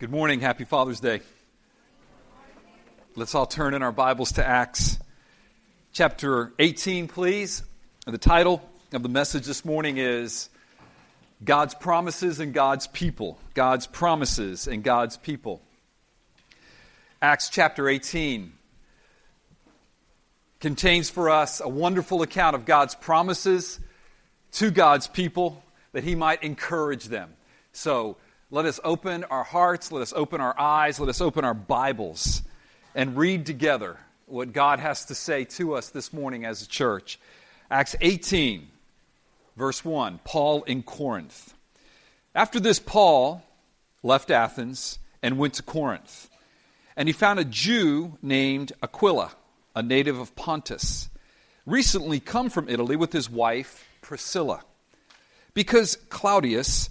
Good morning. Happy Father's Day. Let's all turn in our Bibles to Acts chapter 18, please. The title of the message this morning is God's Promises and God's People. God's Promises and God's People. Acts chapter 18 contains for us a wonderful account of God's promises to God's people that He might encourage them. So, let us open our hearts, let us open our eyes, let us open our Bibles and read together what God has to say to us this morning as a church. Acts 18, verse 1, Paul in Corinth. After this, Paul left Athens and went to Corinth. And he found a Jew named Aquila, a native of Pontus, recently come from Italy with his wife Priscilla. Because Claudius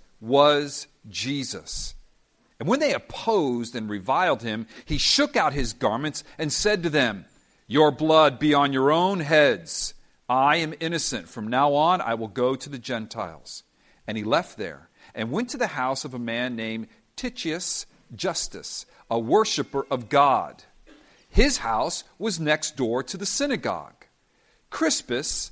was Jesus. And when they opposed and reviled him, he shook out his garments and said to them, Your blood be on your own heads. I am innocent. From now on, I will go to the Gentiles. And he left there and went to the house of a man named Titius Justus, a worshiper of God. His house was next door to the synagogue. Crispus,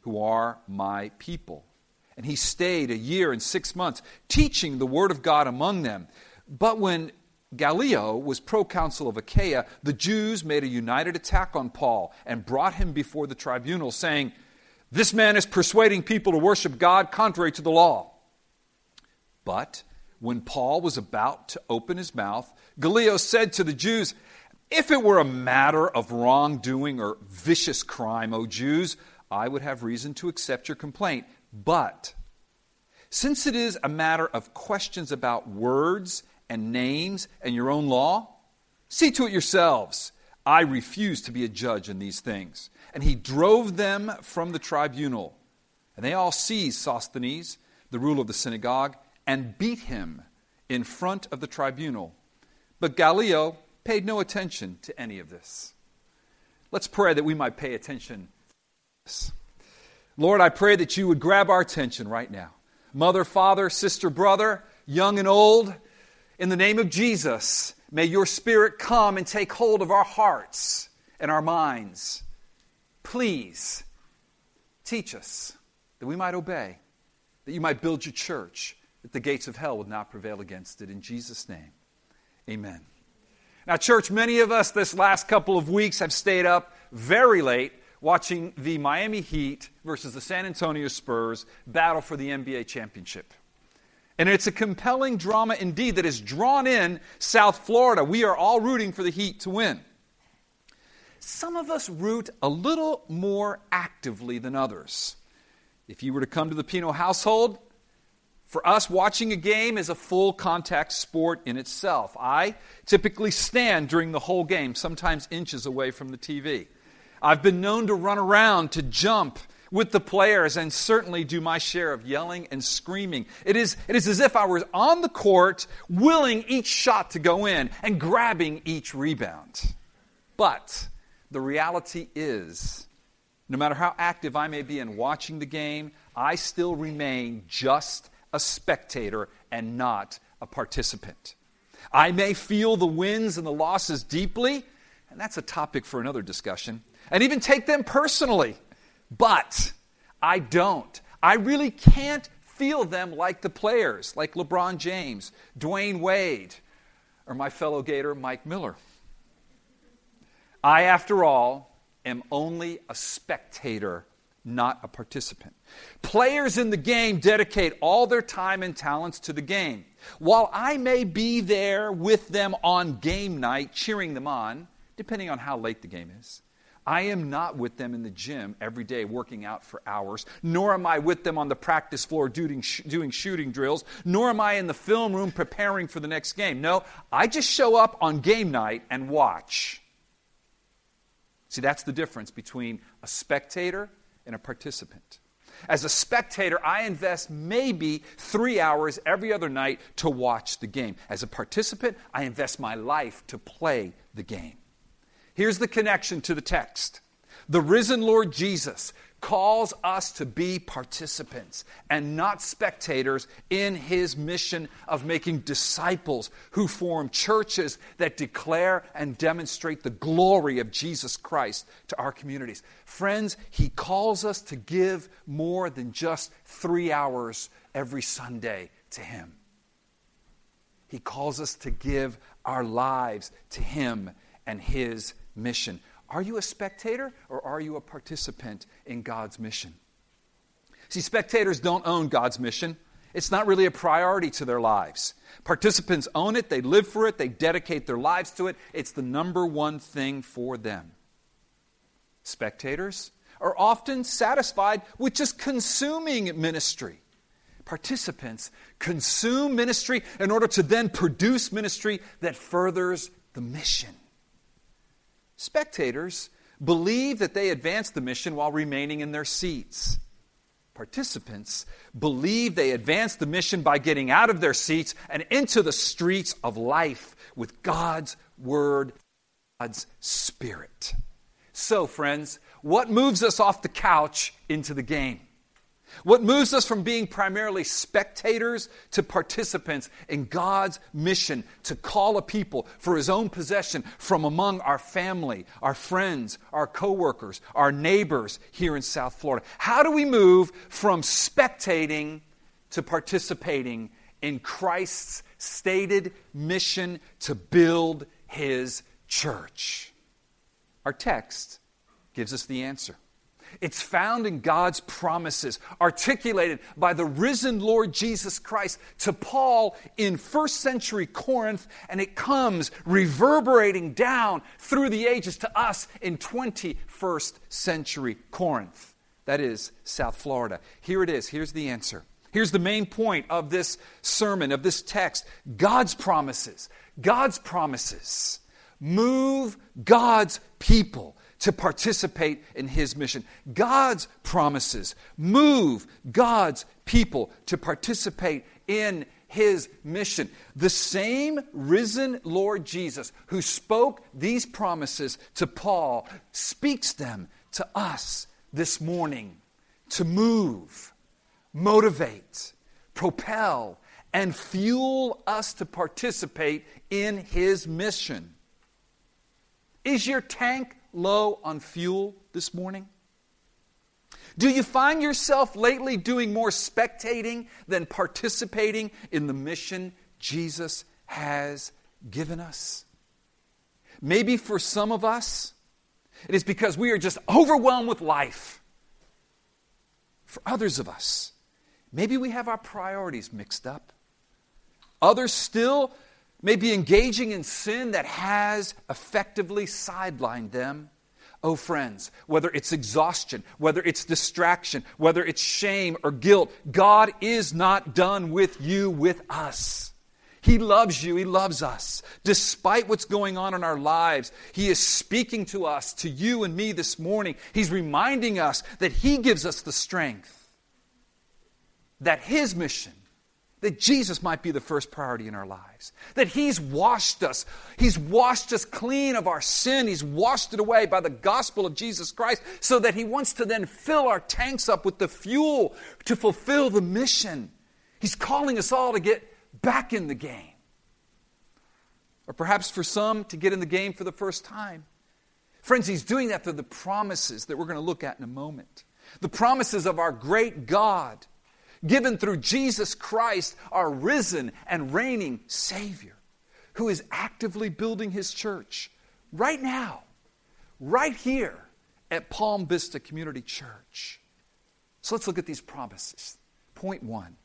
who are my people. And he stayed a year and six months teaching the word of God among them. But when Gallio was proconsul of Achaia, the Jews made a united attack on Paul and brought him before the tribunal, saying, This man is persuading people to worship God contrary to the law. But when Paul was about to open his mouth, Gallio said to the Jews, If it were a matter of wrongdoing or vicious crime, O Jews, I would have reason to accept your complaint. But since it is a matter of questions about words and names and your own law, see to it yourselves. I refuse to be a judge in these things. And he drove them from the tribunal. And they all seized Sosthenes, the ruler of the synagogue, and beat him in front of the tribunal. But Gallio paid no attention to any of this. Let's pray that we might pay attention Lord, I pray that you would grab our attention right now. Mother, father, sister, brother, young and old, in the name of Jesus, may your spirit come and take hold of our hearts and our minds. Please teach us that we might obey, that you might build your church, that the gates of hell would not prevail against it. In Jesus' name, amen. Now, church, many of us this last couple of weeks have stayed up very late watching the Miami Heat versus the San Antonio Spurs battle for the NBA championship. And it's a compelling drama indeed that has drawn in South Florida. We are all rooting for the Heat to win. Some of us root a little more actively than others. If you were to come to the Pino household, for us, watching a game is a full contact sport in itself. I typically stand during the whole game, sometimes inches away from the TV. I've been known to run around, to jump with the players, and certainly do my share of yelling and screaming. It is, it is as if I was on the court, willing each shot to go in and grabbing each rebound. But the reality is, no matter how active I may be in watching the game, I still remain just a spectator and not a participant. I may feel the wins and the losses deeply, and that's a topic for another discussion and even take them personally. But I don't. I really can't feel them like the players, like LeBron James, Dwyane Wade, or my fellow Gator, Mike Miller. I, after all, am only a spectator, not a participant. Players in the game dedicate all their time and talents to the game. While I may be there with them on game night, cheering them on, depending on how late the game is, I am not with them in the gym every day working out for hours, nor am I with them on the practice floor doing, doing shooting drills, nor am I in the film room preparing for the next game. No, I just show up on game night and watch. See, that's the difference between a spectator and a participant. As a spectator, I invest maybe three hours every other night to watch the game. As a participant, I invest my life to play the game. Here's the connection to the text the risen Lord Jesus calls us to be participants and not spectators in his mission of making disciples who form churches that declare and demonstrate the glory of Jesus Christ to our communities. Friends, he calls us to give more than just three hours every Sunday to him. He calls us to give our lives to him and his mission. Are you a spectator or are you a participant in God's mission? See, spectators don't own God's mission. It's not really a priority to their lives. Participants own it, they live for it, they dedicate their lives to it. It's the number one thing for them. Spectators are often satisfied with just consuming ministry. Participants consume ministry in order to then produce ministry that furthers the mission. Spectators believe that they advance the mission while remaining in their seats. Participants believe they advance the mission by getting out of their seats and into the streets of life with God's Word, God's Spirit. So, friends, what moves us off the couch into the game? What moves us from being primarily spectators to participants in God's mission to call a people for his own possession from among our family, our friends, our coworkers, our neighbors here in South Florida? How do we move from spectating to participating in Christ's stated mission to build his church? Our text gives us the answer. It's found in God's promises, articulated by the risen Lord Jesus Christ to Paul in first century Corinth, and it comes reverberating down through the ages to us in 21st century Corinth. That is South Florida. Here it is. Here's the answer. Here's the main point of this sermon, of this text God's promises. God's promises move God's people to participate in his mission. God's promises move God's people to participate in his mission. The same risen Lord Jesus who spoke these promises to Paul speaks them to us this morning to move, motivate, propel, and fuel us to participate in his mission. Is your tank low on fuel this morning? Do you find yourself lately doing more spectating than participating in the mission Jesus has given us? Maybe for some of us, it is because we are just overwhelmed with life. For others of us, maybe we have our priorities mixed up. Others still may be engaging in sin that has effectively sidelined them. Oh, friends, whether it's exhaustion, whether it's distraction, whether it's shame or guilt, God is not done with you, with us. He loves you. He loves us. Despite what's going on in our lives, He is speaking to us, to you and me this morning. He's reminding us that He gives us the strength, that His mission that Jesus might be the first priority in our lives. That He's washed us. He's washed us clean of our sin. He's washed it away by the gospel of Jesus Christ so that He wants to then fill our tanks up with the fuel to fulfill the mission. He's calling us all to get back in the game. Or perhaps for some, to get in the game for the first time. Friends, He's doing that through the promises that we're going to look at in a moment. The promises of our great God given through Jesus Christ, our risen and reigning Savior, who is actively building his church right now, right here at Palm Vista Community Church. So let's look at these promises. Point one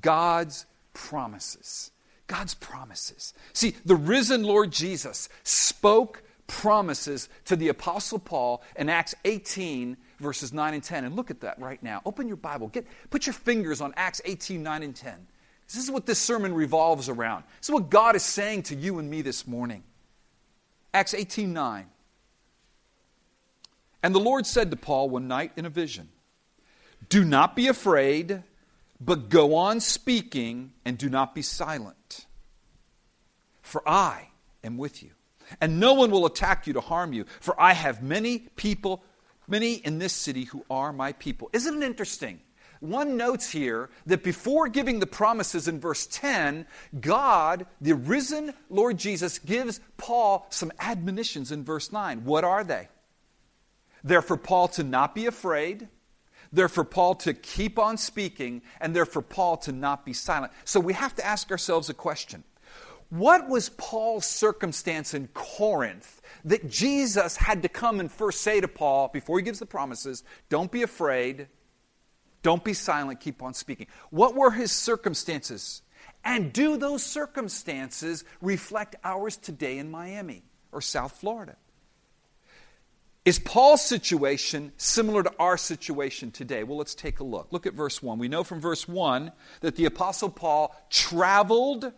God's promises. God's promises. See, the risen Lord Jesus spoke promises to the Apostle Paul in Acts 18, verses 9 and 10. And look at that right now. Open your Bible. Get, put your fingers on Acts 18, 9 and 10. This is what this sermon revolves around. This is what God is saying to you and me this morning. Acts 18, 9. And the Lord said to Paul one night in a vision, Do not be afraid, but go on speaking and do not be silent. For I am with you and no one will attack you to harm you, for I have many people, many in this city who are my people. Isn't it interesting? One notes here that before giving the promises in verse 10, God, the risen Lord Jesus, gives Paul some admonitions in verse 9. What are they? They're for Paul to not be afraid. They're for Paul to keep on speaking, and they're for Paul to not be silent. So we have to ask ourselves a question what was Paul's circumstance in Corinth that Jesus had to come and first say to Paul before he gives the promises, Don't be afraid, don't be silent, keep on speaking? What were his circumstances? And do those circumstances reflect ours today in Miami or South Florida? Is Paul's situation similar to our situation today? Well, let's take a look. Look at verse 1. We know from verse 1 that the Apostle Paul traveled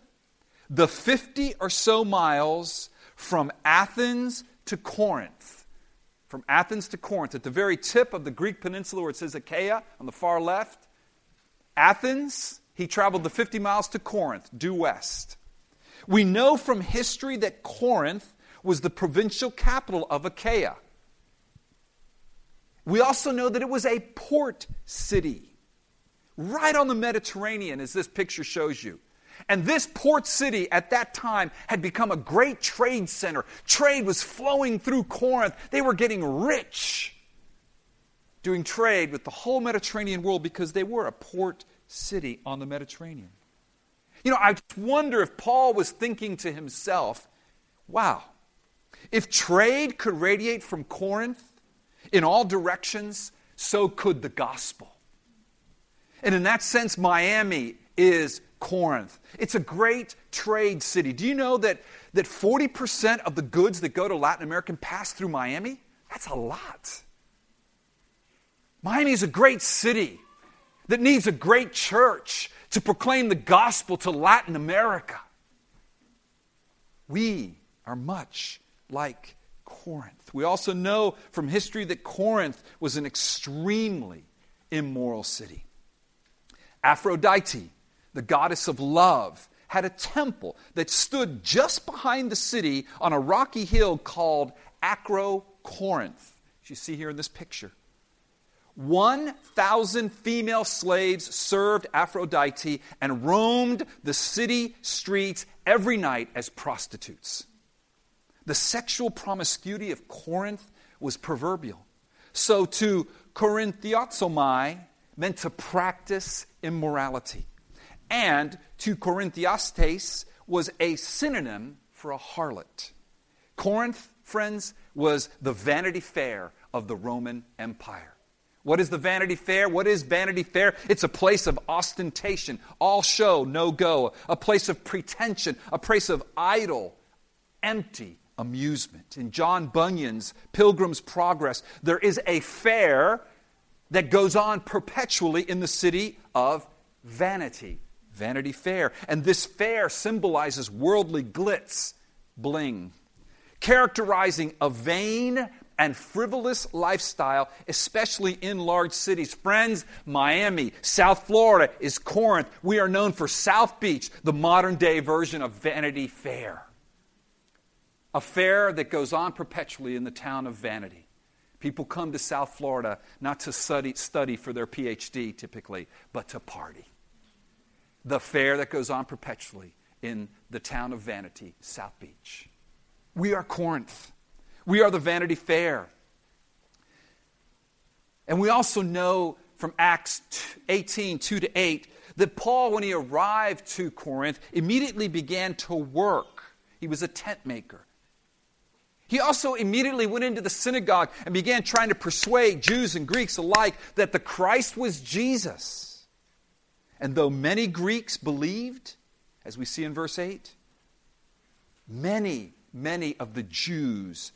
the 50 or so miles from Athens to Corinth. From Athens to Corinth, at the very tip of the Greek peninsula where it says Achaia on the far left. Athens, he traveled the 50 miles to Corinth, due west. We know from history that Corinth was the provincial capital of Achaia. We also know that it was a port city, right on the Mediterranean, as this picture shows you. And this port city at that time had become a great trade center. Trade was flowing through Corinth. They were getting rich doing trade with the whole Mediterranean world because they were a port city on the Mediterranean. You know, I just wonder if Paul was thinking to himself, wow, if trade could radiate from Corinth in all directions, so could the gospel. And in that sense, Miami is Corinth. It's a great trade city. Do you know that, that 40% of the goods that go to Latin America pass through Miami? That's a lot. Miami is a great city that needs a great church to proclaim the gospel to Latin America. We are much like Corinth. We also know from history that Corinth was an extremely immoral city. Aphrodite the goddess of love, had a temple that stood just behind the city on a rocky hill called Acrocorinth, as you see here in this picture. 1,000 female slaves served Aphrodite and roamed the city streets every night as prostitutes. The sexual promiscuity of Corinth was proverbial. So to Korinthiazomai meant to practice immorality and to Corinthiastes was a synonym for a harlot. Corinth, friends, was the Vanity Fair of the Roman Empire. What is the Vanity Fair? What is Vanity Fair? It's a place of ostentation, all show, no go, a place of pretension, a place of idle, empty amusement. In John Bunyan's Pilgrim's Progress, there is a fair that goes on perpetually in the city of vanity. Vanity Fair. And this fair symbolizes worldly glitz, bling, characterizing a vain and frivolous lifestyle, especially in large cities. Friends, Miami, South Florida is Corinth. We are known for South Beach, the modern day version of Vanity Fair. A fair that goes on perpetually in the town of Vanity. People come to South Florida not to study, study for their PhD typically, but to party the fair that goes on perpetually in the town of Vanity, South Beach. We are Corinth. We are the Vanity Fair. And we also know from Acts 18 2 to 8 that Paul, when he arrived to Corinth, immediately began to work. he was a tent maker. He also immediately went into the synagogue and began trying to persuade Jews and Greeks alike that the Christ was Jesus. And though many Greeks believed, as we see in verse 8, many, many of the Jews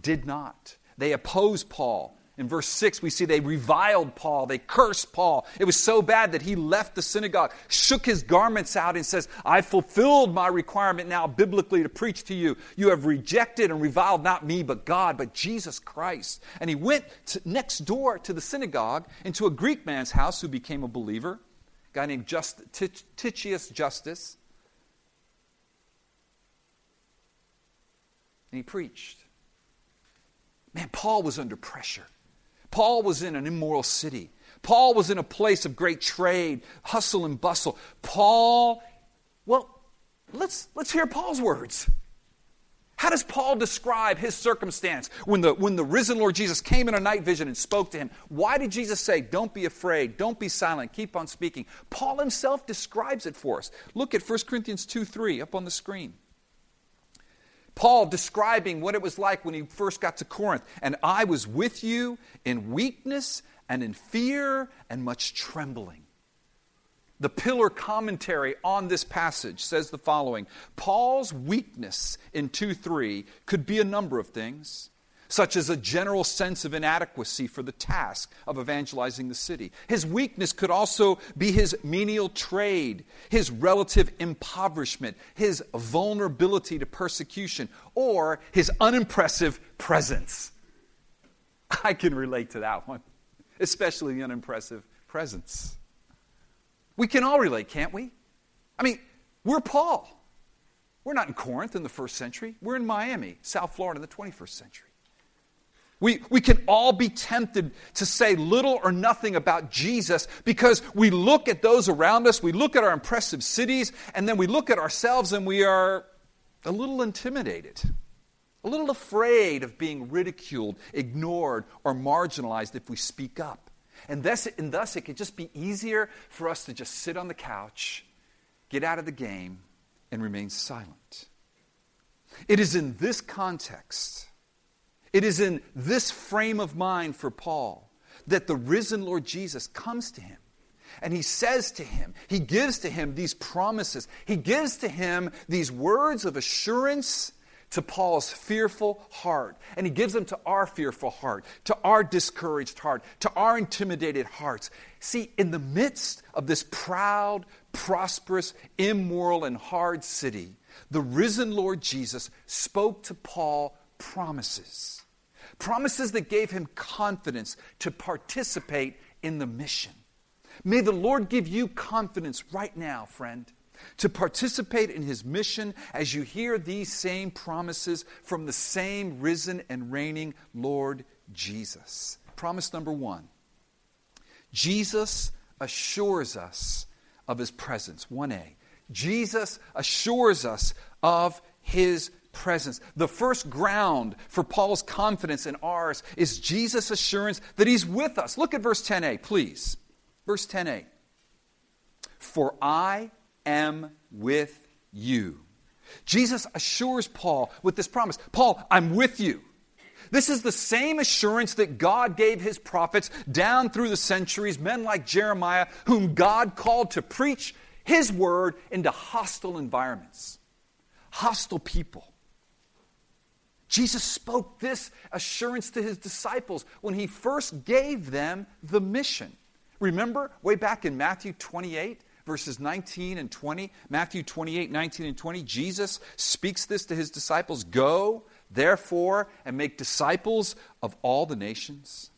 did not. They opposed Paul in verse 6, we see they reviled Paul, they cursed Paul. It was so bad that he left the synagogue, shook his garments out, and says, I fulfilled my requirement now biblically to preach to you. You have rejected and reviled not me, but God, but Jesus Christ. And he went to, next door to the synagogue into a Greek man's house who became a believer, guy named Just, Titius Justus. And he preached. Man, Paul was under pressure. Paul was in an immoral city. Paul was in a place of great trade, hustle and bustle. Paul, well, let's, let's hear Paul's words. How does Paul describe his circumstance when the, when the risen Lord Jesus came in a night vision and spoke to him? Why did Jesus say, Don't be afraid, don't be silent, keep on speaking? Paul himself describes it for us. Look at 1 Corinthians 2 3 up on the screen. Paul describing what it was like when he first got to Corinth. And I was with you in weakness and in fear and much trembling. The pillar commentary on this passage says the following Paul's weakness in 2 3 could be a number of things such as a general sense of inadequacy for the task of evangelizing the city. His weakness could also be his menial trade, his relative impoverishment, his vulnerability to persecution, or his unimpressive presence. I can relate to that one, especially the unimpressive presence. We can all relate, can't we? I mean, we're Paul. We're not in Corinth in the first century. We're in Miami, South Florida in the 21st century. We, we can all be tempted to say little or nothing about Jesus because we look at those around us, we look at our impressive cities, and then we look at ourselves and we are a little intimidated, a little afraid of being ridiculed, ignored, or marginalized if we speak up. And thus, and thus, it could just be easier for us to just sit on the couch, get out of the game, and remain silent. It is in this context it is in this frame of mind for Paul that the risen Lord Jesus comes to him. And he says to him, he gives to him these promises. He gives to him these words of assurance to Paul's fearful heart. And he gives them to our fearful heart, to our discouraged heart, to our intimidated hearts. See, in the midst of this proud, prosperous, immoral, and hard city, the risen Lord Jesus spoke to Paul promises promises that gave him confidence to participate in the mission. May the Lord give you confidence right now, friend, to participate in his mission as you hear these same promises from the same risen and reigning Lord Jesus. Promise number one Jesus assures us of his presence. 1a. Jesus assures us of his presence. The first ground for Paul's confidence and ours is Jesus' assurance that he's with us. Look at verse 10a, please. Verse 10a. For I am with you. Jesus assures Paul with this promise Paul, I'm with you. This is the same assurance that God gave his prophets down through the centuries, men like Jeremiah, whom God called to preach his word into hostile environments, hostile people. Jesus spoke this assurance to his disciples when he first gave them the mission. Remember, way back in Matthew 28, verses 19 and 20, Matthew 28, 19 and 20, Jesus speaks this to his disciples Go, therefore, and make disciples of all the nations,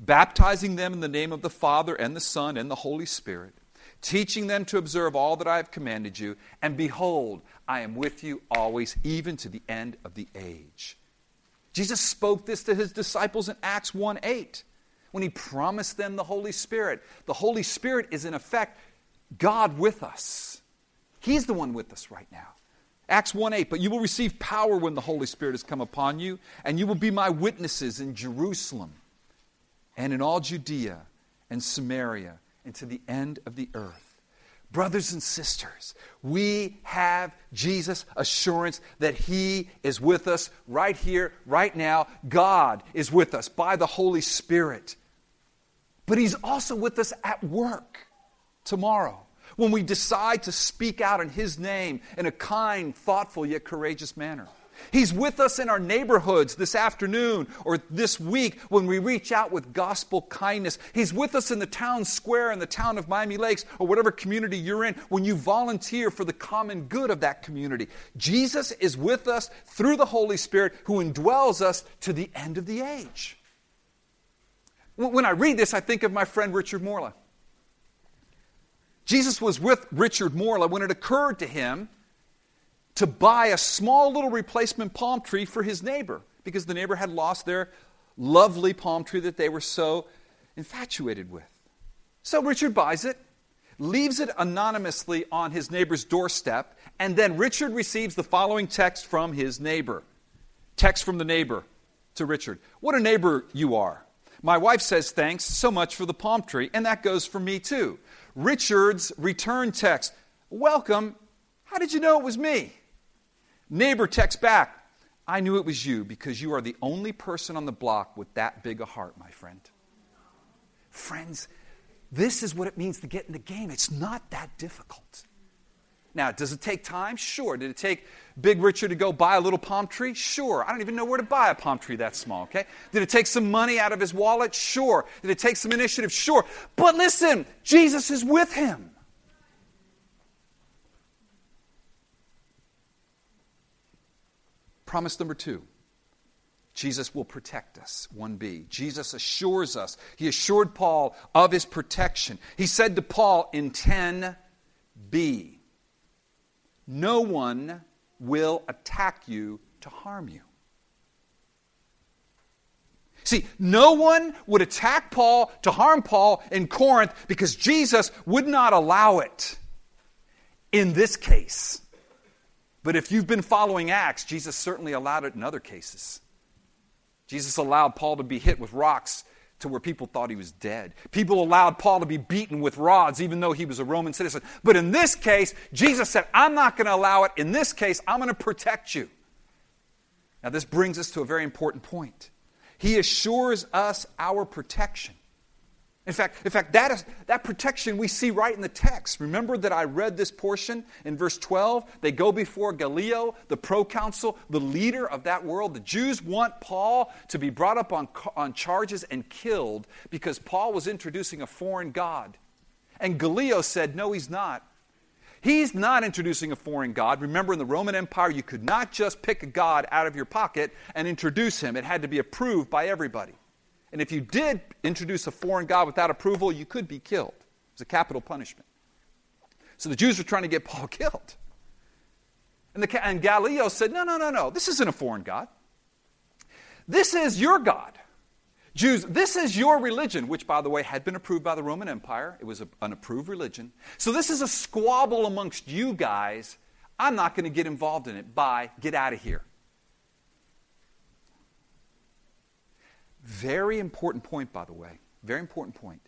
baptizing them in the name of the Father and the Son and the Holy Spirit teaching them to observe all that I have commanded you. And behold, I am with you always, even to the end of the age. Jesus spoke this to his disciples in Acts 1 8 when he promised them the Holy Spirit. The Holy Spirit is, in effect, God with us. He's the one with us right now. Acts 1 8, but you will receive power when the Holy Spirit has come upon you, and you will be my witnesses in Jerusalem and in all Judea and Samaria and to the end of the earth. Brothers and sisters, we have Jesus' assurance that He is with us right here, right now. God is with us by the Holy Spirit. But He's also with us at work tomorrow when we decide to speak out in His name in a kind, thoughtful, yet courageous manner. He's with us in our neighborhoods this afternoon or this week when we reach out with gospel kindness. He's with us in the town square in the town of Miami Lakes or whatever community you're in when you volunteer for the common good of that community. Jesus is with us through the Holy Spirit who indwells us to the end of the age. When I read this, I think of my friend Richard Morla. Jesus was with Richard Morla when it occurred to him to buy a small little replacement palm tree for his neighbor because the neighbor had lost their lovely palm tree that they were so infatuated with. So Richard buys it, leaves it anonymously on his neighbor's doorstep, and then Richard receives the following text from his neighbor. Text from the neighbor to Richard What a neighbor you are. My wife says thanks so much for the palm tree, and that goes for me too. Richard's return text Welcome. How did you know it was me? Neighbor texts back, I knew it was you because you are the only person on the block with that big a heart, my friend. Friends, this is what it means to get in the game. It's not that difficult. Now, does it take time? Sure. Did it take Big Richard to go buy a little palm tree? Sure. I don't even know where to buy a palm tree that small, okay? Did it take some money out of his wallet? Sure. Did it take some initiative? Sure. But listen, Jesus is with him. Promise number two Jesus will protect us. 1b. Jesus assures us. He assured Paul of his protection. He said to Paul in 10b, No one will attack you to harm you. See, no one would attack Paul to harm Paul in Corinth because Jesus would not allow it in this case. But if you've been following Acts, Jesus certainly allowed it in other cases. Jesus allowed Paul to be hit with rocks to where people thought he was dead. People allowed Paul to be beaten with rods, even though he was a Roman citizen. But in this case, Jesus said, I'm not going to allow it. In this case, I'm going to protect you. Now, this brings us to a very important point. He assures us our protection. In fact, in fact that, is, that protection we see right in the text. Remember that I read this portion in verse 12? They go before Gallio, the proconsul, the leader of that world. The Jews want Paul to be brought up on, on charges and killed because Paul was introducing a foreign God. And Gallio said, No, he's not. He's not introducing a foreign God. Remember, in the Roman Empire, you could not just pick a God out of your pocket and introduce him, it had to be approved by everybody. And if you did introduce a foreign God without approval, you could be killed. It was a capital punishment. So the Jews were trying to get Paul killed. And, the, and Gallio said, No, no, no, no. This isn't a foreign God. This is your God. Jews, this is your religion, which, by the way, had been approved by the Roman Empire. It was a, an approved religion. So this is a squabble amongst you guys. I'm not going to get involved in it. Bye. Get out of here. Very important point, by the way. Very important point.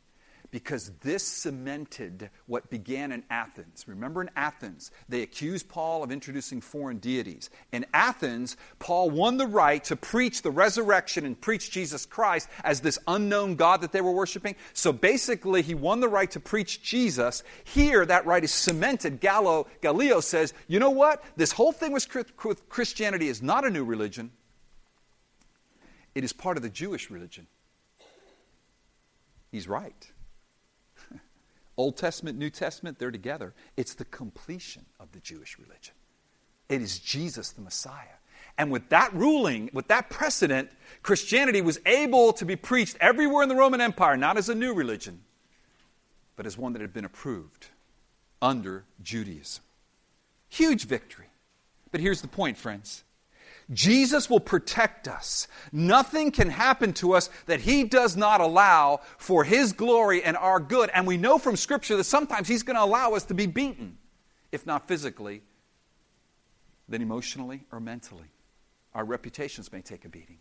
Because this cemented what began in Athens. Remember in Athens, they accused Paul of introducing foreign deities. In Athens, Paul won the right to preach the resurrection and preach Jesus Christ as this unknown God that they were worshiping. So basically, he won the right to preach Jesus. Here, that right is cemented. Gallo, Gallio says, you know what? This whole thing with Christianity is not a new religion. It is part of the Jewish religion. He's right. Old Testament, New Testament, they're together. It's the completion of the Jewish religion. It is Jesus the Messiah. And with that ruling, with that precedent, Christianity was able to be preached everywhere in the Roman Empire, not as a new religion, but as one that had been approved under Judaism. Huge victory. But here's the point, friends Jesus will protect us. Nothing can happen to us that He does not allow for His glory and our good. And we know from Scripture that sometimes He's going to allow us to be beaten, if not physically, then emotionally or mentally. Our reputations may take a beating.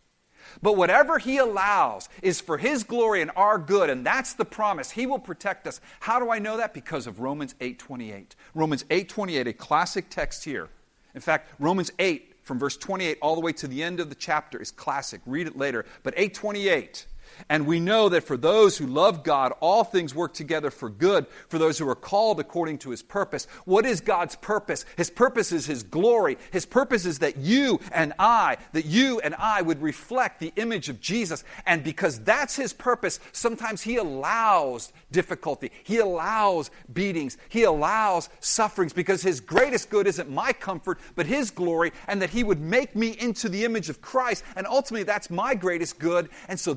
But whatever he allows is for his glory and our good, and that's the promise. He will protect us. How do I know that? Because of Romans 8:28. Romans 8:28, a classic text here. In fact, Romans 8 from verse 28 all the way to the end of the chapter is classic. Read it later. But 828 and we know that for those who love God, all things work together for good, for those who are called according to his purpose. What is God's purpose? His purpose is his glory. His purpose is that you and I, that you and I would reflect the image of Jesus. And because that's his purpose, sometimes he allows difficulty. He allows beatings. He allows sufferings because his greatest good isn't my comfort, but his glory, and that he would make me into the image of Christ. And ultimately, that's my greatest good. And so,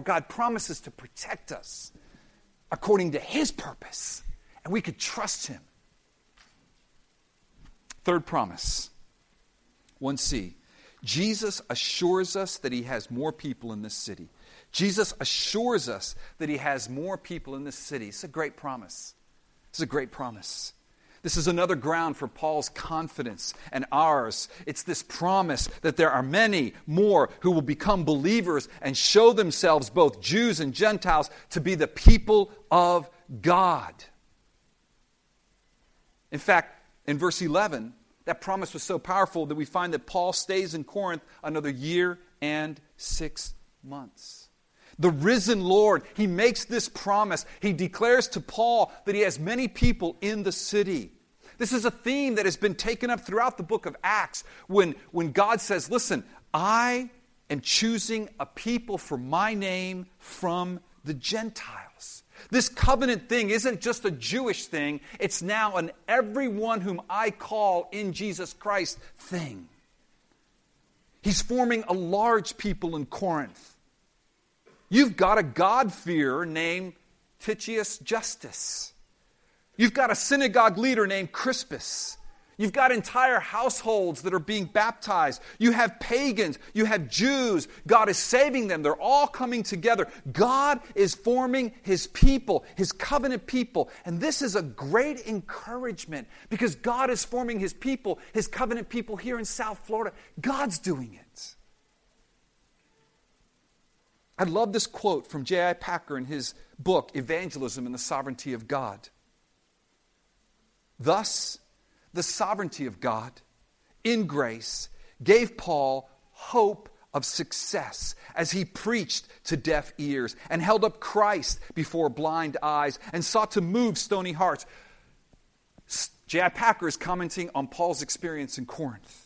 therefore, God promises to protect us according to His purpose, and we could trust Him. Third promise 1c Jesus assures us that He has more people in this city. Jesus assures us that He has more people in this city. It's a great promise. It's a great promise. This is another ground for Paul's confidence and ours. It's this promise that there are many more who will become believers and show themselves, both Jews and Gentiles, to be the people of God. In fact, in verse 11, that promise was so powerful that we find that Paul stays in Corinth another year and six months. The risen Lord, he makes this promise. He declares to Paul that he has many people in the city. This is a theme that has been taken up throughout the book of Acts when, when God says, Listen, I am choosing a people for my name from the Gentiles. This covenant thing isn't just a Jewish thing, it's now an everyone whom I call in Jesus Christ thing. He's forming a large people in Corinth. You've got a God-fearer named Titius Justus. You've got a synagogue leader named Crispus. You've got entire households that are being baptized. You have pagans. You have Jews. God is saving them. They're all coming together. God is forming his people, his covenant people. And this is a great encouragement because God is forming his people, his covenant people here in South Florida. God's doing it. I love this quote from J.I. Packer in his book, Evangelism and the Sovereignty of God. Thus, the sovereignty of God in grace gave Paul hope of success as he preached to deaf ears and held up Christ before blind eyes and sought to move stony hearts. J.I. Packer is commenting on Paul's experience in Corinth.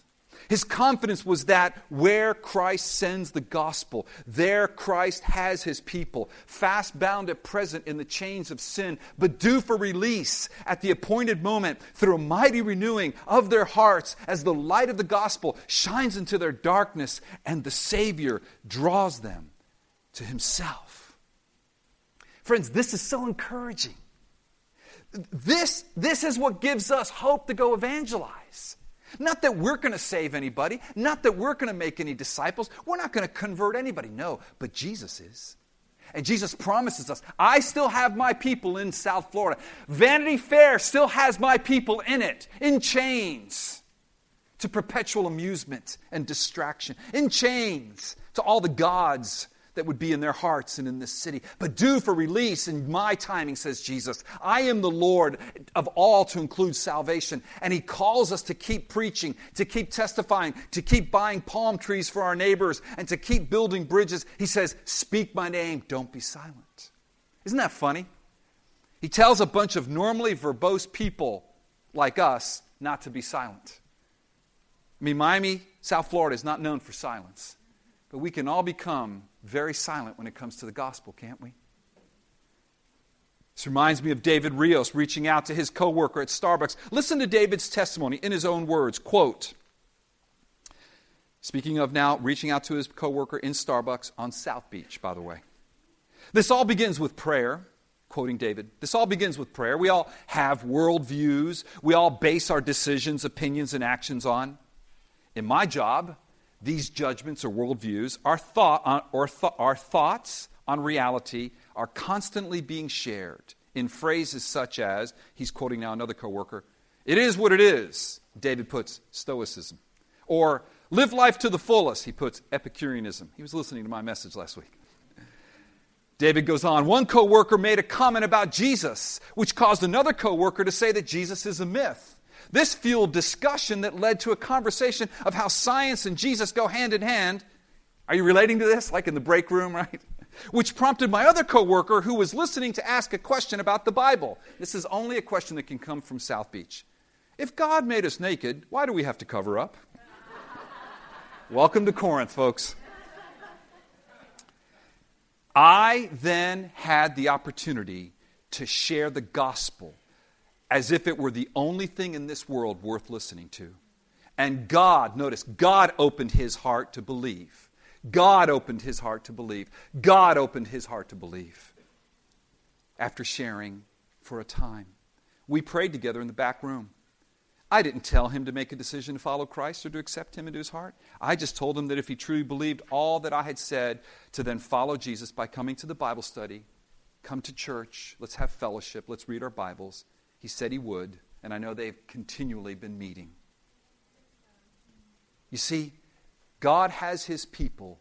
His confidence was that where Christ sends the gospel, there Christ has his people, fast bound at present in the chains of sin, but due for release at the appointed moment through a mighty renewing of their hearts as the light of the gospel shines into their darkness and the Savior draws them to himself. Friends, this is so encouraging. This, this is what gives us hope to go evangelize. Not that we're going to save anybody, not that we're going to make any disciples. We're not going to convert anybody. No, but Jesus is. And Jesus promises us, I still have my people in South Florida. Vanity Fair still has my people in it, in chains to perpetual amusement and distraction, in chains to all the gods that would be in their hearts and in this city, but due for release in my timing, says Jesus. I am the Lord of all to include salvation. And He calls us to keep preaching, to keep testifying, to keep buying palm trees for our neighbors, and to keep building bridges. He says, Speak my name, don't be silent. Isn't that funny? He tells a bunch of normally verbose people like us not to be silent. I mean, Miami, South Florida is not known for silence, but we can all become very silent when it comes to the gospel, can't we? This reminds me of David Rios reaching out to his coworker at Starbucks. Listen to David's testimony in his own words. Quote, Speaking of now reaching out to his coworker in Starbucks on South Beach, by the way. This all begins with prayer, quoting David. This all begins with prayer. We all have worldviews. We all base our decisions, opinions, and actions on. In my job, these judgments or worldviews, our, thought, or th- our thoughts on reality are constantly being shared in phrases such as, he's quoting now another coworker, it is what it is, David puts stoicism. Or Live life to the fullest. He puts Epicureanism. He was listening to my message last week. David goes on, one coworker made a comment about Jesus, which caused another coworker to say that Jesus is a myth. This fueled discussion that led to a conversation of how science and Jesus go hand in hand. Are you relating to this? Like in the break room, right? Which prompted my other coworker who was listening to ask a question about the Bible. This is only a question that can come from South Beach. If God made us naked, why do we have to cover up? Welcome to Corinth, folks. I then had the opportunity to share the gospel as if it were the only thing in this world worth listening to. And God, notice, God opened his heart to believe. God opened his heart to believe. God opened his heart to believe. After sharing for a time, we prayed together in the back room. I didn't tell him to make a decision to follow Christ or to accept him into his heart. I just told him that if he truly believed all that I had said, to then follow Jesus by coming to the Bible study, come to church, let's have fellowship, let's read our Bibles. He said he would, and I know they've continually been meeting. You see, God has his people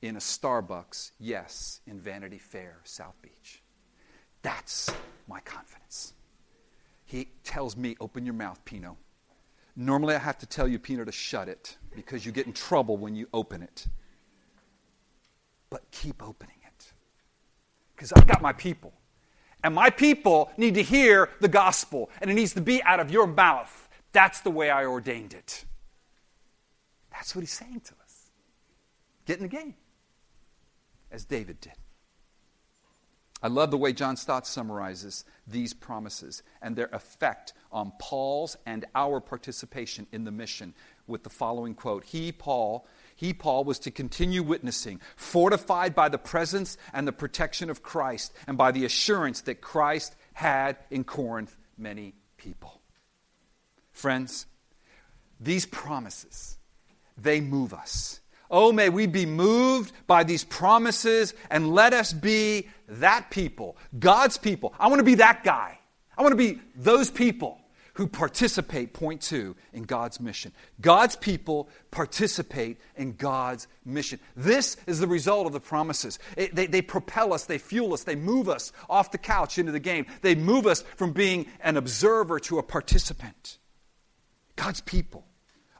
in a Starbucks, yes, in Vanity Fair, South Beach. That's my confidence. He tells me, open your mouth, Pino. Normally, I have to tell you, Pino, to shut it because you get in trouble when you open it. But keep opening it because I've got my people. And my people need to hear the gospel, and it needs to be out of your mouth. That's the way I ordained it. That's what he's saying to us. Get in the game, as David did. I love the way John Stott summarizes these promises and their effect on Paul's and our participation in the mission with the following quote He, Paul, he, Paul, was to continue witnessing, fortified by the presence and the protection of Christ and by the assurance that Christ had in Corinth many people. Friends, these promises, they move us. Oh, may we be moved by these promises and let us be that people, God's people. I want to be that guy. I want to be those people who participate, point two, in God's mission. God's people participate in God's mission. This is the result of the promises. It, they, they propel us, they fuel us, they move us off the couch into the game. They move us from being an observer to a participant. God's people,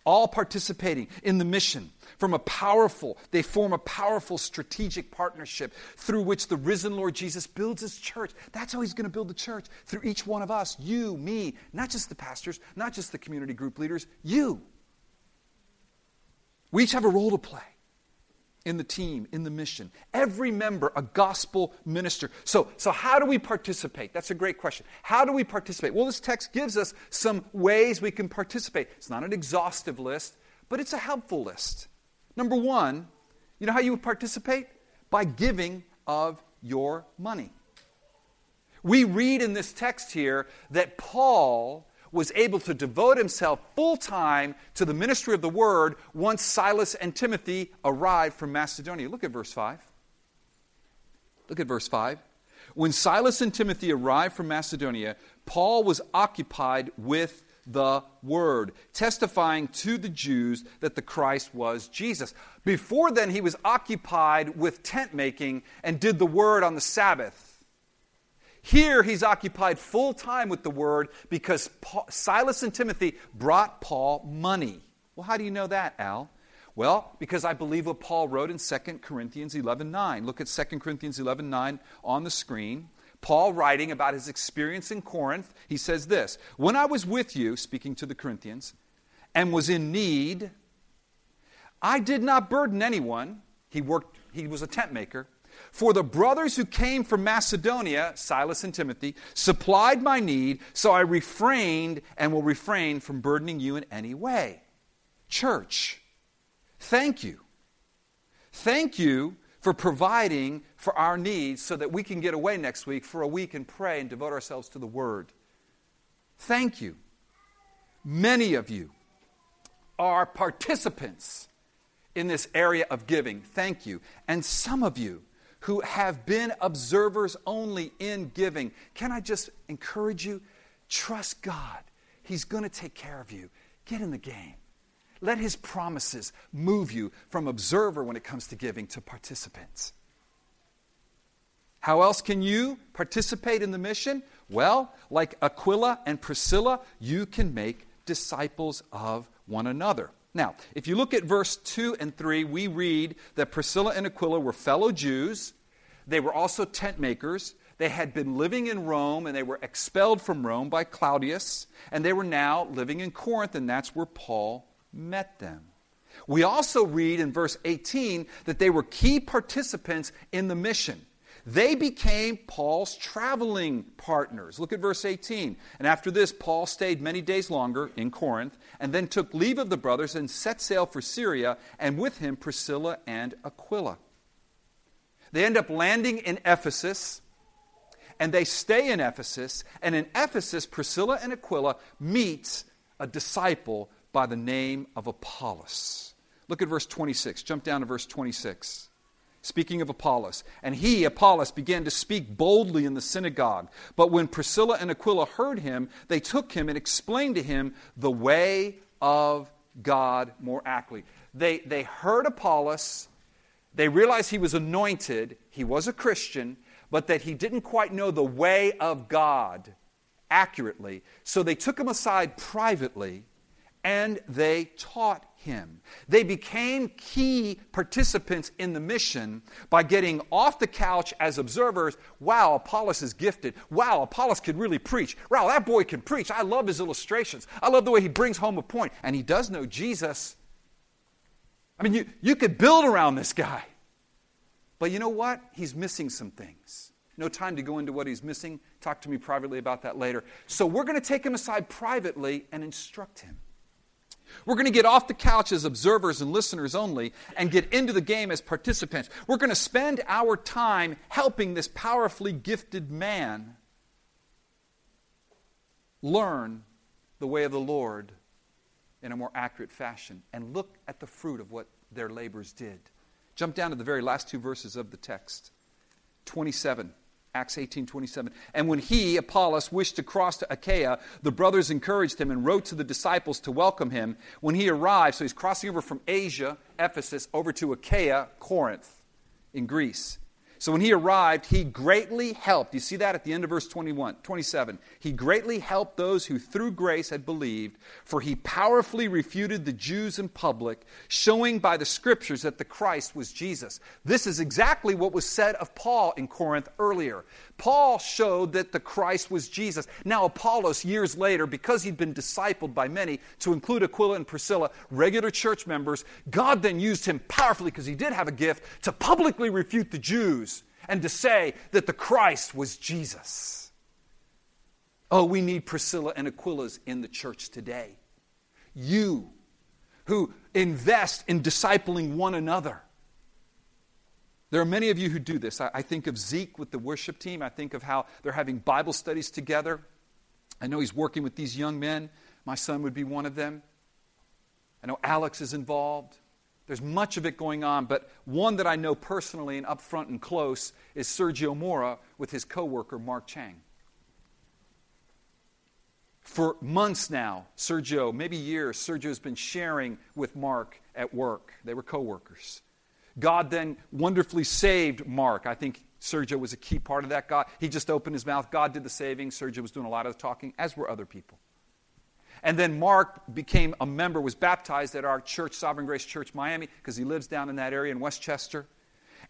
all participating in the mission from a powerful, they form a powerful strategic partnership through which the risen Lord Jesus builds his church. That's how he's going to build the church through each one of us, you, me, not just the pastors, not just the community group leaders, you. We each have a role to play in the team, in the mission. Every member, a gospel minister. So, so how do we participate? That's a great question. How do we participate? Well, this text gives us some ways we can participate. It's not an exhaustive list, but it's a helpful list. Number one, you know how you would participate? By giving of your money. We read in this text here that Paul was able to devote himself full time to the ministry of the word once Silas and Timothy arrived from Macedonia. Look at verse 5. Look at verse 5. When Silas and Timothy arrived from Macedonia, Paul was occupied with the word, testifying to the Jews that the Christ was Jesus. Before then, he was occupied with tent making and did the word on the Sabbath. Here, he's occupied full time with the word because Paul, Silas and Timothy brought Paul money. Well, how do you know that, Al? Well, because I believe what Paul wrote in 2 Corinthians 11 9. Look at 2 Corinthians 11 9 on the screen. Paul, writing about his experience in Corinth, he says this When I was with you, speaking to the Corinthians, and was in need, I did not burden anyone. He worked, he was a tent maker. For the brothers who came from Macedonia, Silas and Timothy, supplied my need, so I refrained and will refrain from burdening you in any way. Church, thank you. Thank you for providing for our needs so that we can get away next week for a week and pray and devote ourselves to the Word. Thank you. Many of you are participants in this area of giving. Thank you. And some of you who have been observers only in giving, can I just encourage you? Trust God. He's going to take care of you. Get in the game. let his promises move you from observer when it comes to giving to participants. How else can you participate in the mission? Well, like Aquila and Priscilla, you can make disciples of one another. Now, if you look at verse 2 and 3, we read that Priscilla and Aquila were fellow Jews. They were also tent makers. They had been living in Rome and they were expelled from Rome by Claudius, and they were now living in Corinth, and that's where Paul met them. We also read in verse 18 that they were key participants in the mission. They became Paul's traveling partners. Look at verse 18. And after this, Paul stayed many days longer in Corinth, and then took leave of the brothers and set sail for Syria, and with him Priscilla and Aquila. They end up landing in Ephesus, and they stay in Ephesus. And in Ephesus, Priscilla and Aquila meet a disciple by the name of Apollos. Look at verse 26. Jump down to verse 26 speaking of Apollos. And he, Apollos, began to speak boldly in the synagogue. But when Priscilla and Aquila heard him, they took him and explained to him the way of God more accurately. They, they heard Apollos, they realized he was anointed, he was a Christian, but that he didn't quite know the way of God accurately. So they took him aside privately and they taught him. They became key participants in the mission by getting off the couch as observers. Wow, Apollos is gifted. Wow, Apollos can really preach. Wow, that boy can preach. I love his illustrations. I love the way he brings home a point. And he does know Jesus. I mean, you, you could build around this guy. But you know what? He's missing some things. No time to go into what he's missing. Talk to me privately about that later. So we're going to take him aside privately and instruct him. We're going to get off the couch as observers and listeners only and get into the game as participants. We're going to spend our time helping this powerfully gifted man learn the way of the Lord in a more accurate fashion and look at the fruit of what their labors did. Jump down to the very last two verses of the text 27. Acts 18 27. And when he, Apollos, wished to cross to Achaia, the brothers encouraged him and wrote to the disciples to welcome him. When he arrived, so he's crossing over from Asia, Ephesus, over to Achaia, Corinth, in Greece. So when he arrived, he greatly helped. You see that at the end of verse 21, 27. He greatly helped those who through grace had believed, for he powerfully refuted the Jews in public, showing by the scriptures that the Christ was Jesus. This is exactly what was said of Paul in Corinth earlier. Paul showed that the Christ was Jesus. Now, Apollos, years later, because he'd been discipled by many, to include Aquila and Priscilla, regular church members, God then used him powerfully, because he did have a gift, to publicly refute the Jews and to say that the Christ was Jesus. Oh, we need Priscilla and Aquila's in the church today. You who invest in discipling one another there are many of you who do this. I, I, think of Zeke with the worship team. I think of how they're having Bible studies together. I know he's working with these young men. My son would be one of them. I know Alex is involved. There's much of it going on, but one that I know personally and up front and close is Sergio Mora with his coworker Mark Chang. For months now, Sergio, maybe years, Sergio's been sharing with Mark at work. They were coworkers. God then wonderfully saved Mark. I think Sergio was a key part of that. God, he just opened his mouth. God did the saving. Sergio was doing a lot of the talking, as were other people. And then Mark became a member, was baptized at our church, Sovereign Grace Church Miami, because he lives down in that area in Westchester.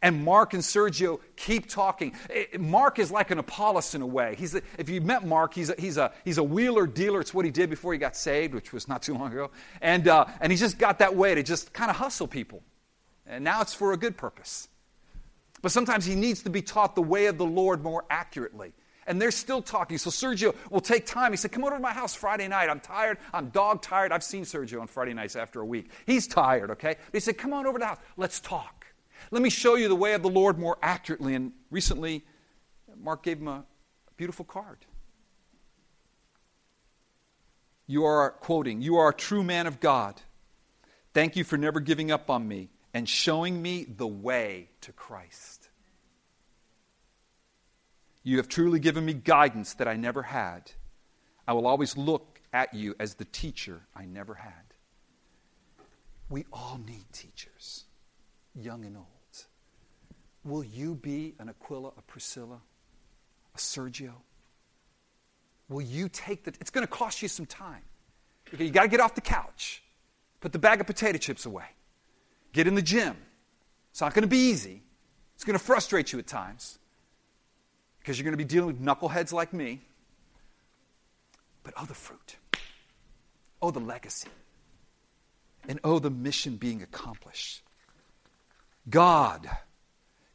And Mark and Sergio keep talking. Eh, Mark is like an Apollos in a way. He's a, if you met Mark, he's a, he's, a, he's a wheeler dealer. It's what he did before he got saved, which was not too long ago. And, uh, and he's just got that way to just kind of hustle people. And now it's for a good purpose. But sometimes he needs to be taught the way of the Lord more accurately. And they're still talking. So Sergio will take time. He said, Come over to my house Friday night. I'm tired. I'm dog tired. I've seen Sergio on Friday nights after a week. He's tired, okay? He said, Come on over to the house. Let's talk. Let me show you the way of the Lord more accurately. And recently, Mark gave him a beautiful card. You are, quoting, you are a true man of God. Thank you for never giving up on me and showing me the way to Christ. You have truly given me guidance that I never had. I will always look at you as the teacher I never had. We all need teachers, young and old. Will you be an Aquila, a Priscilla, a Sergio? Will you take the it's going to cost you some time. You got to get off the couch. Put the bag of potato chips away. Get in the gym. It's not going to be easy. It's going to frustrate you at times because you're going to be dealing with knuckleheads like me. But oh, the fruit. Oh, the legacy. And oh, the mission being accomplished. God,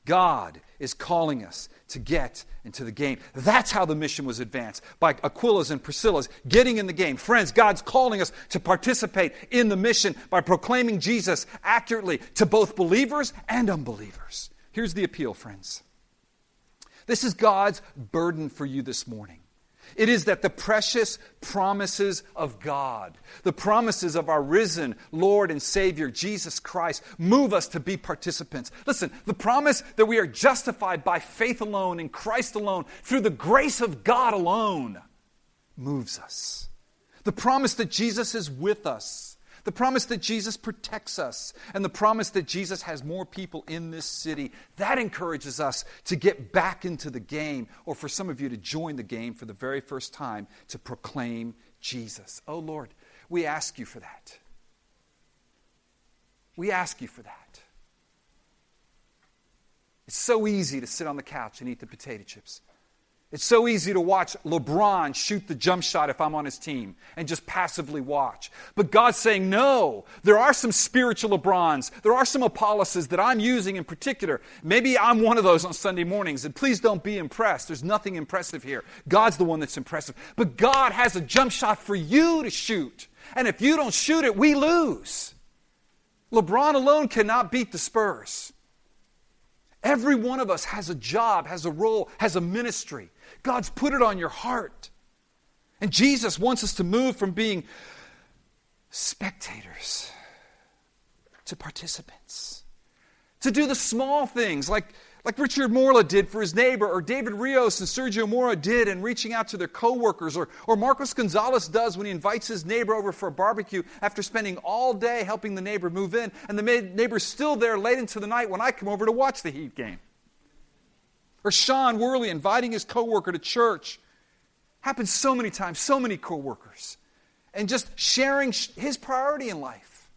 God is calling us to get into the game. That's how the mission was advanced by Aquila's and Priscilla's getting in the game. Friends, God's calling us to participate in the mission by proclaiming Jesus accurately to both believers and unbelievers. Here's the appeal, friends. This is God's burden for you this morning. It is that the precious promises of God, the promises of our risen Lord and Savior, Jesus Christ, move us to be participants. Listen, the promise that we are justified by faith alone in Christ alone, through the grace of God alone, moves us. The promise that Jesus is with us the promise that Jesus protects us, and the promise that Jesus has more people in this city, that encourages us to get back into the game, or for some of you to join the game for the very first time to proclaim Jesus. Oh Lord, we ask you for that. We ask you for that. It's so easy to sit on the couch and eat the potato chips. It's so easy to watch LeBron shoot the jump shot if I'm on his team and just passively watch. But God's saying, no, there are some spiritual LeBrons. There are some Apolloses that I'm using in particular. Maybe I'm one of those on Sunday mornings. And please don't be impressed. There's nothing impressive here. God's the one that's impressive. But God has a jump shot for you to shoot. And if you don't shoot it, we lose. LeBron alone cannot beat the Spurs. Every one of us has a job, has a role, has a ministry. God's put it on your heart. And Jesus wants us to move from being spectators to participants, to do the small things like like Richard Morla did for his neighbor, or David Rios and Sergio Mora did in reaching out to their coworkers, or, or Marcos Gonzalez does when he invites his neighbor over for a barbecue after spending all day helping the neighbor move in, and the neighbor's still there late into the night when I come over to watch the Heat game. Or Sean Worley inviting his coworker to church. Happens so many times, so many coworkers. And just sharing his priority in life.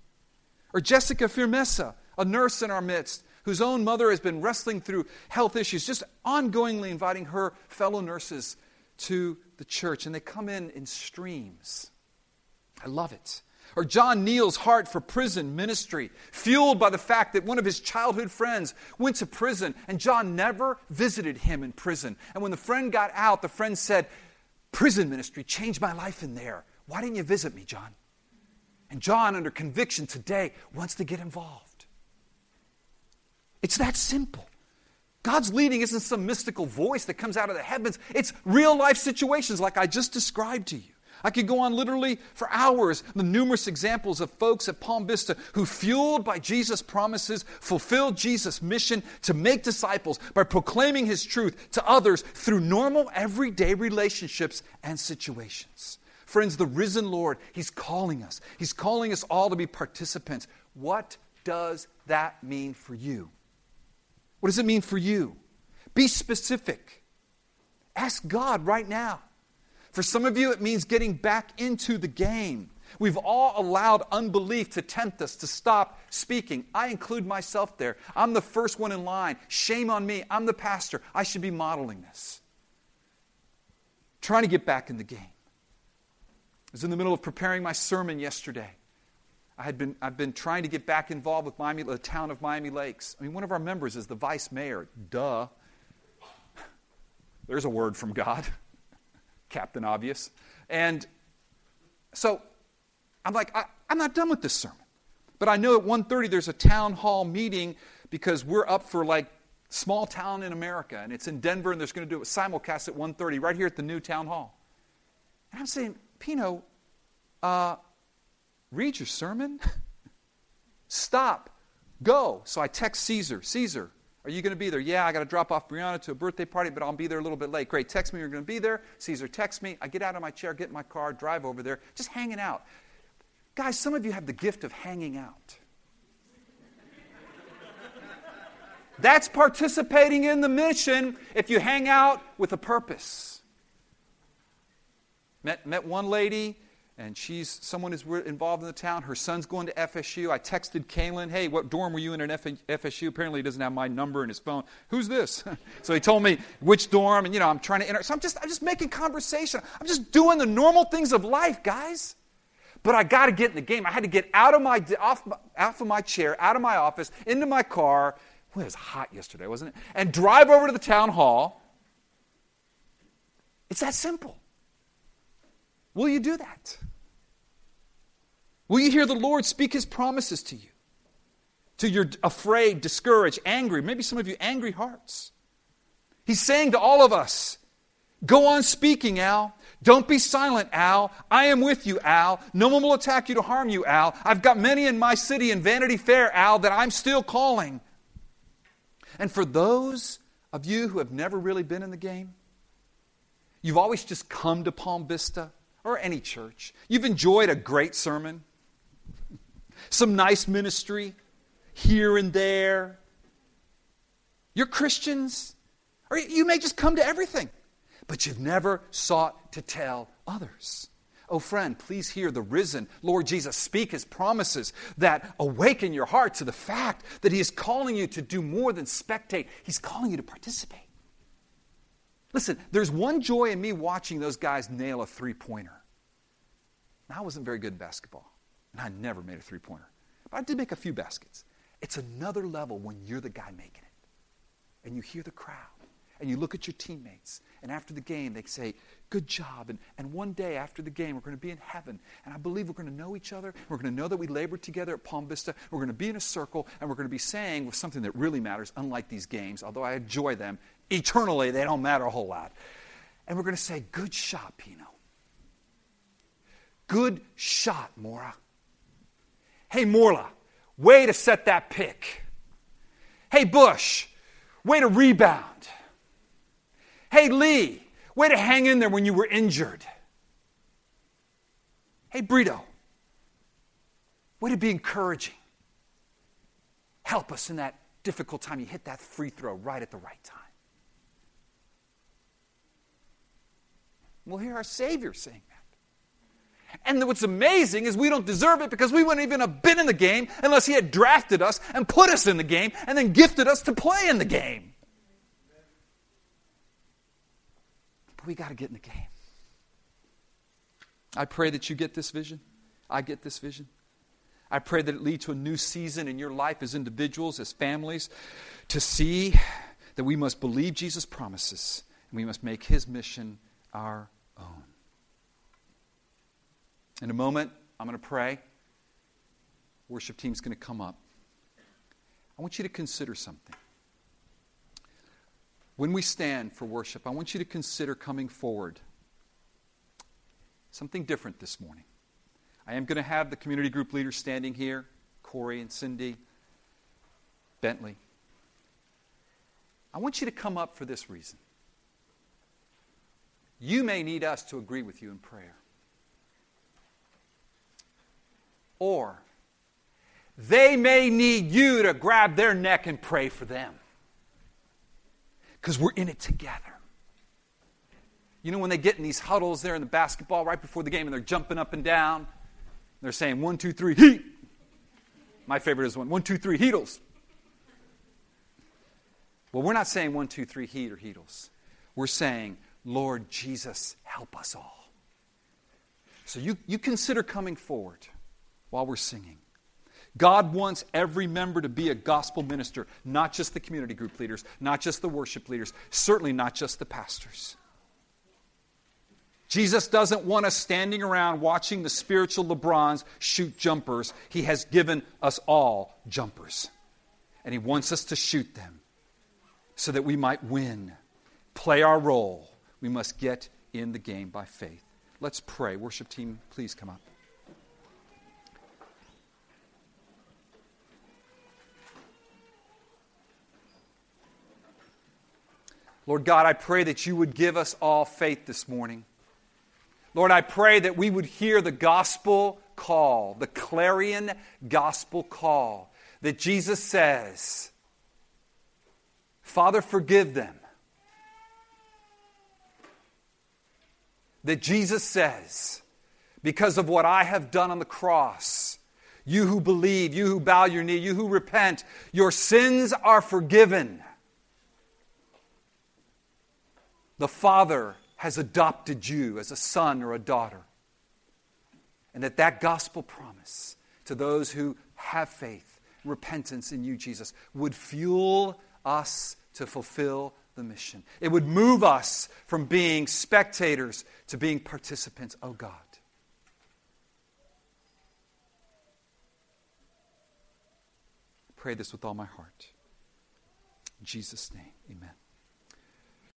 Or Jessica Firmesa, a nurse in our midst, whose own mother has been wrestling through health issues, just ongoingly inviting her fellow nurses to the church. And they come in in streams. I love it. Or John Neal's heart for prison ministry, fueled by the fact that one of his childhood friends went to prison and John never visited him in prison. And when the friend got out, the friend said, Prison ministry changed my life in there. Why didn't you visit me, John? And John, under conviction today, wants to get involved. It's that simple. God's leading isn't some mystical voice that comes out of the heavens. It's real life situations like I just described to you. I could go on literally for hours, the numerous examples of folks at Palm Vista who, fueled by Jesus' promises, fulfilled Jesus' mission to make disciples by proclaiming his truth to others through normal, everyday relationships and situations. Friends, the risen Lord, he's calling us. He's calling us all to be participants. What does that mean for you? What does it mean for you? Be specific. Ask God right now. For some of you, it means getting back into the game. We've all allowed unbelief to tempt us to stop speaking. I include myself there. I'm the first one in line. Shame on me. I'm the pastor. I should be modeling this. Trying to get back in the game. I was in the middle of preparing my sermon yesterday. I had been, I've been trying to get back involved with Miami, the town of Miami Lakes. I mean, one of our members is the vice mayor. Duh. There's a word from God. Captain Obvious. And so I'm like, I, am not done with this sermon. But I know at 1.30 there's a town hall meeting because we're up for like small town in America. And it's in Denver and there's going to do a simulcast at 1.30 right here at the new town hall. And I'm saying, Pino, uh, read your sermon? Stop. Go. So I text Caesar. Caesar, are you going to be there? Yeah, I got to drop off Brianna to a birthday party, but I'll be there a little bit late. Great, text me you're going to be there. Caesar, text me. I get out of my chair, get in my car, drive over there, just hanging out. Guys, some of you have the gift of hanging out. That's participating in the mission if you hang out with a purpose. Met, met one lady and she's someone who's involved in the town. Her son's going to FSU. I texted Kalen, hey, what dorm were you in at FSU? Apparently, he doesn't have my number in his phone. Who's this? so he told me which dorm, and you know, I'm trying to enter. So I'm just, I'm just making conversation. I'm just doing the normal things of life, guys. But I got to get in the game. I had to get out of my off, off of my chair, out of my office, into my car. It was hot yesterday, wasn't it? And drive over to the town hall. It's that simple. Will you do that? Will you hear the Lord speak his promises to you? To your afraid, discouraged, angry, maybe some of you angry hearts. He's saying to all of us, Go on speaking, Al. Don't be silent, Al. I am with you, Al. No one will attack you to harm you, Al. I've got many in my city in Vanity Fair, Al, that I'm still calling. And for those of you who have never really been in the game, you've always just come to Palm Vista or any church. You've enjoyed a great sermon, some nice ministry here and there. You're Christians, or you may just come to everything but you've never sought to tell others. Oh, friend, please hear the risen Lord Jesus speak his promises that awaken your heart to the fact that he is calling you to do more than spectate, he's calling you to participate. Listen, there's one joy in me watching those guys nail a three pointer. I wasn't very good in basketball, and I never made a three pointer, but I did make a few baskets. It's another level when you're the guy making it, and you hear the crowd, and you look at your teammates, and after the game, they say, Good job. And, and one day after the game, we're going to be in heaven. And I believe we're going to know each other. We're going to know that we labored together at Palm Vista. We're going to be in a circle, and we're going to be saying with something that really matters, unlike these games, although I enjoy them. Eternally, they don't matter a whole lot. And we're going to say, Good shot, Pino. Good shot, Mora. Hey, Morla, way to set that pick. Hey, Bush, way to rebound. Hey, Lee, way to hang in there when you were injured. Hey, Brito, way to be encouraging. Help us in that difficult time. You hit that free throw right at the right time. We'll hear our Savior saying that. And what's amazing is we don't deserve it because we wouldn't even have been in the game unless He had drafted us and put us in the game and then gifted us to play in the game. But we got to get in the game. I pray that you get this vision. I get this vision. I pray that it lead to a new season in your life as individuals, as families, to see that we must believe Jesus' promises and we must make his mission our own. In a moment, I'm going to pray. Worship team's going to come up. I want you to consider something. When we stand for worship, I want you to consider coming forward. Something different this morning. I am going to have the community group leaders standing here Corey and Cindy, Bentley. I want you to come up for this reason. You may need us to agree with you in prayer. Or they may need you to grab their neck and pray for them because we're in it together. You know, when they get in these huddles there in the basketball right before the game and they're jumping up and down, they're saying, one, two, three, heat. My favorite is one, one, two, three, heatles. Well, we're not saying one, two, three, heat or heatles. We're saying, Lord Jesus, help us all. So you, you consider coming forward while we're singing. God wants every member to be a gospel minister, not just the community group leaders, not just the worship leaders, certainly not just the pastors. Jesus doesn't want us standing around watching the spiritual LeBrons shoot jumpers. He has given us all jumpers. And He wants us to shoot them so that we might win, play our role. We must get in the game by faith. Let's pray. Worship team, please come up. Lord God, I pray that you would give us all faith this morning. Lord, I pray that we would hear the gospel call, the clarion gospel call, that Jesus says, Father, forgive them. That Jesus says, because of what I have done on the cross, you who believe, you who bow your knee, you who repent, your sins are forgiven. The Father has adopted you as a son or a daughter. And that that gospel promise to those who have faith, repentance in you, Jesus, would fuel us to fulfill the mission. It would move us from being spectators to being participants. Oh God. Pray this with all my heart. In Jesus' name, amen.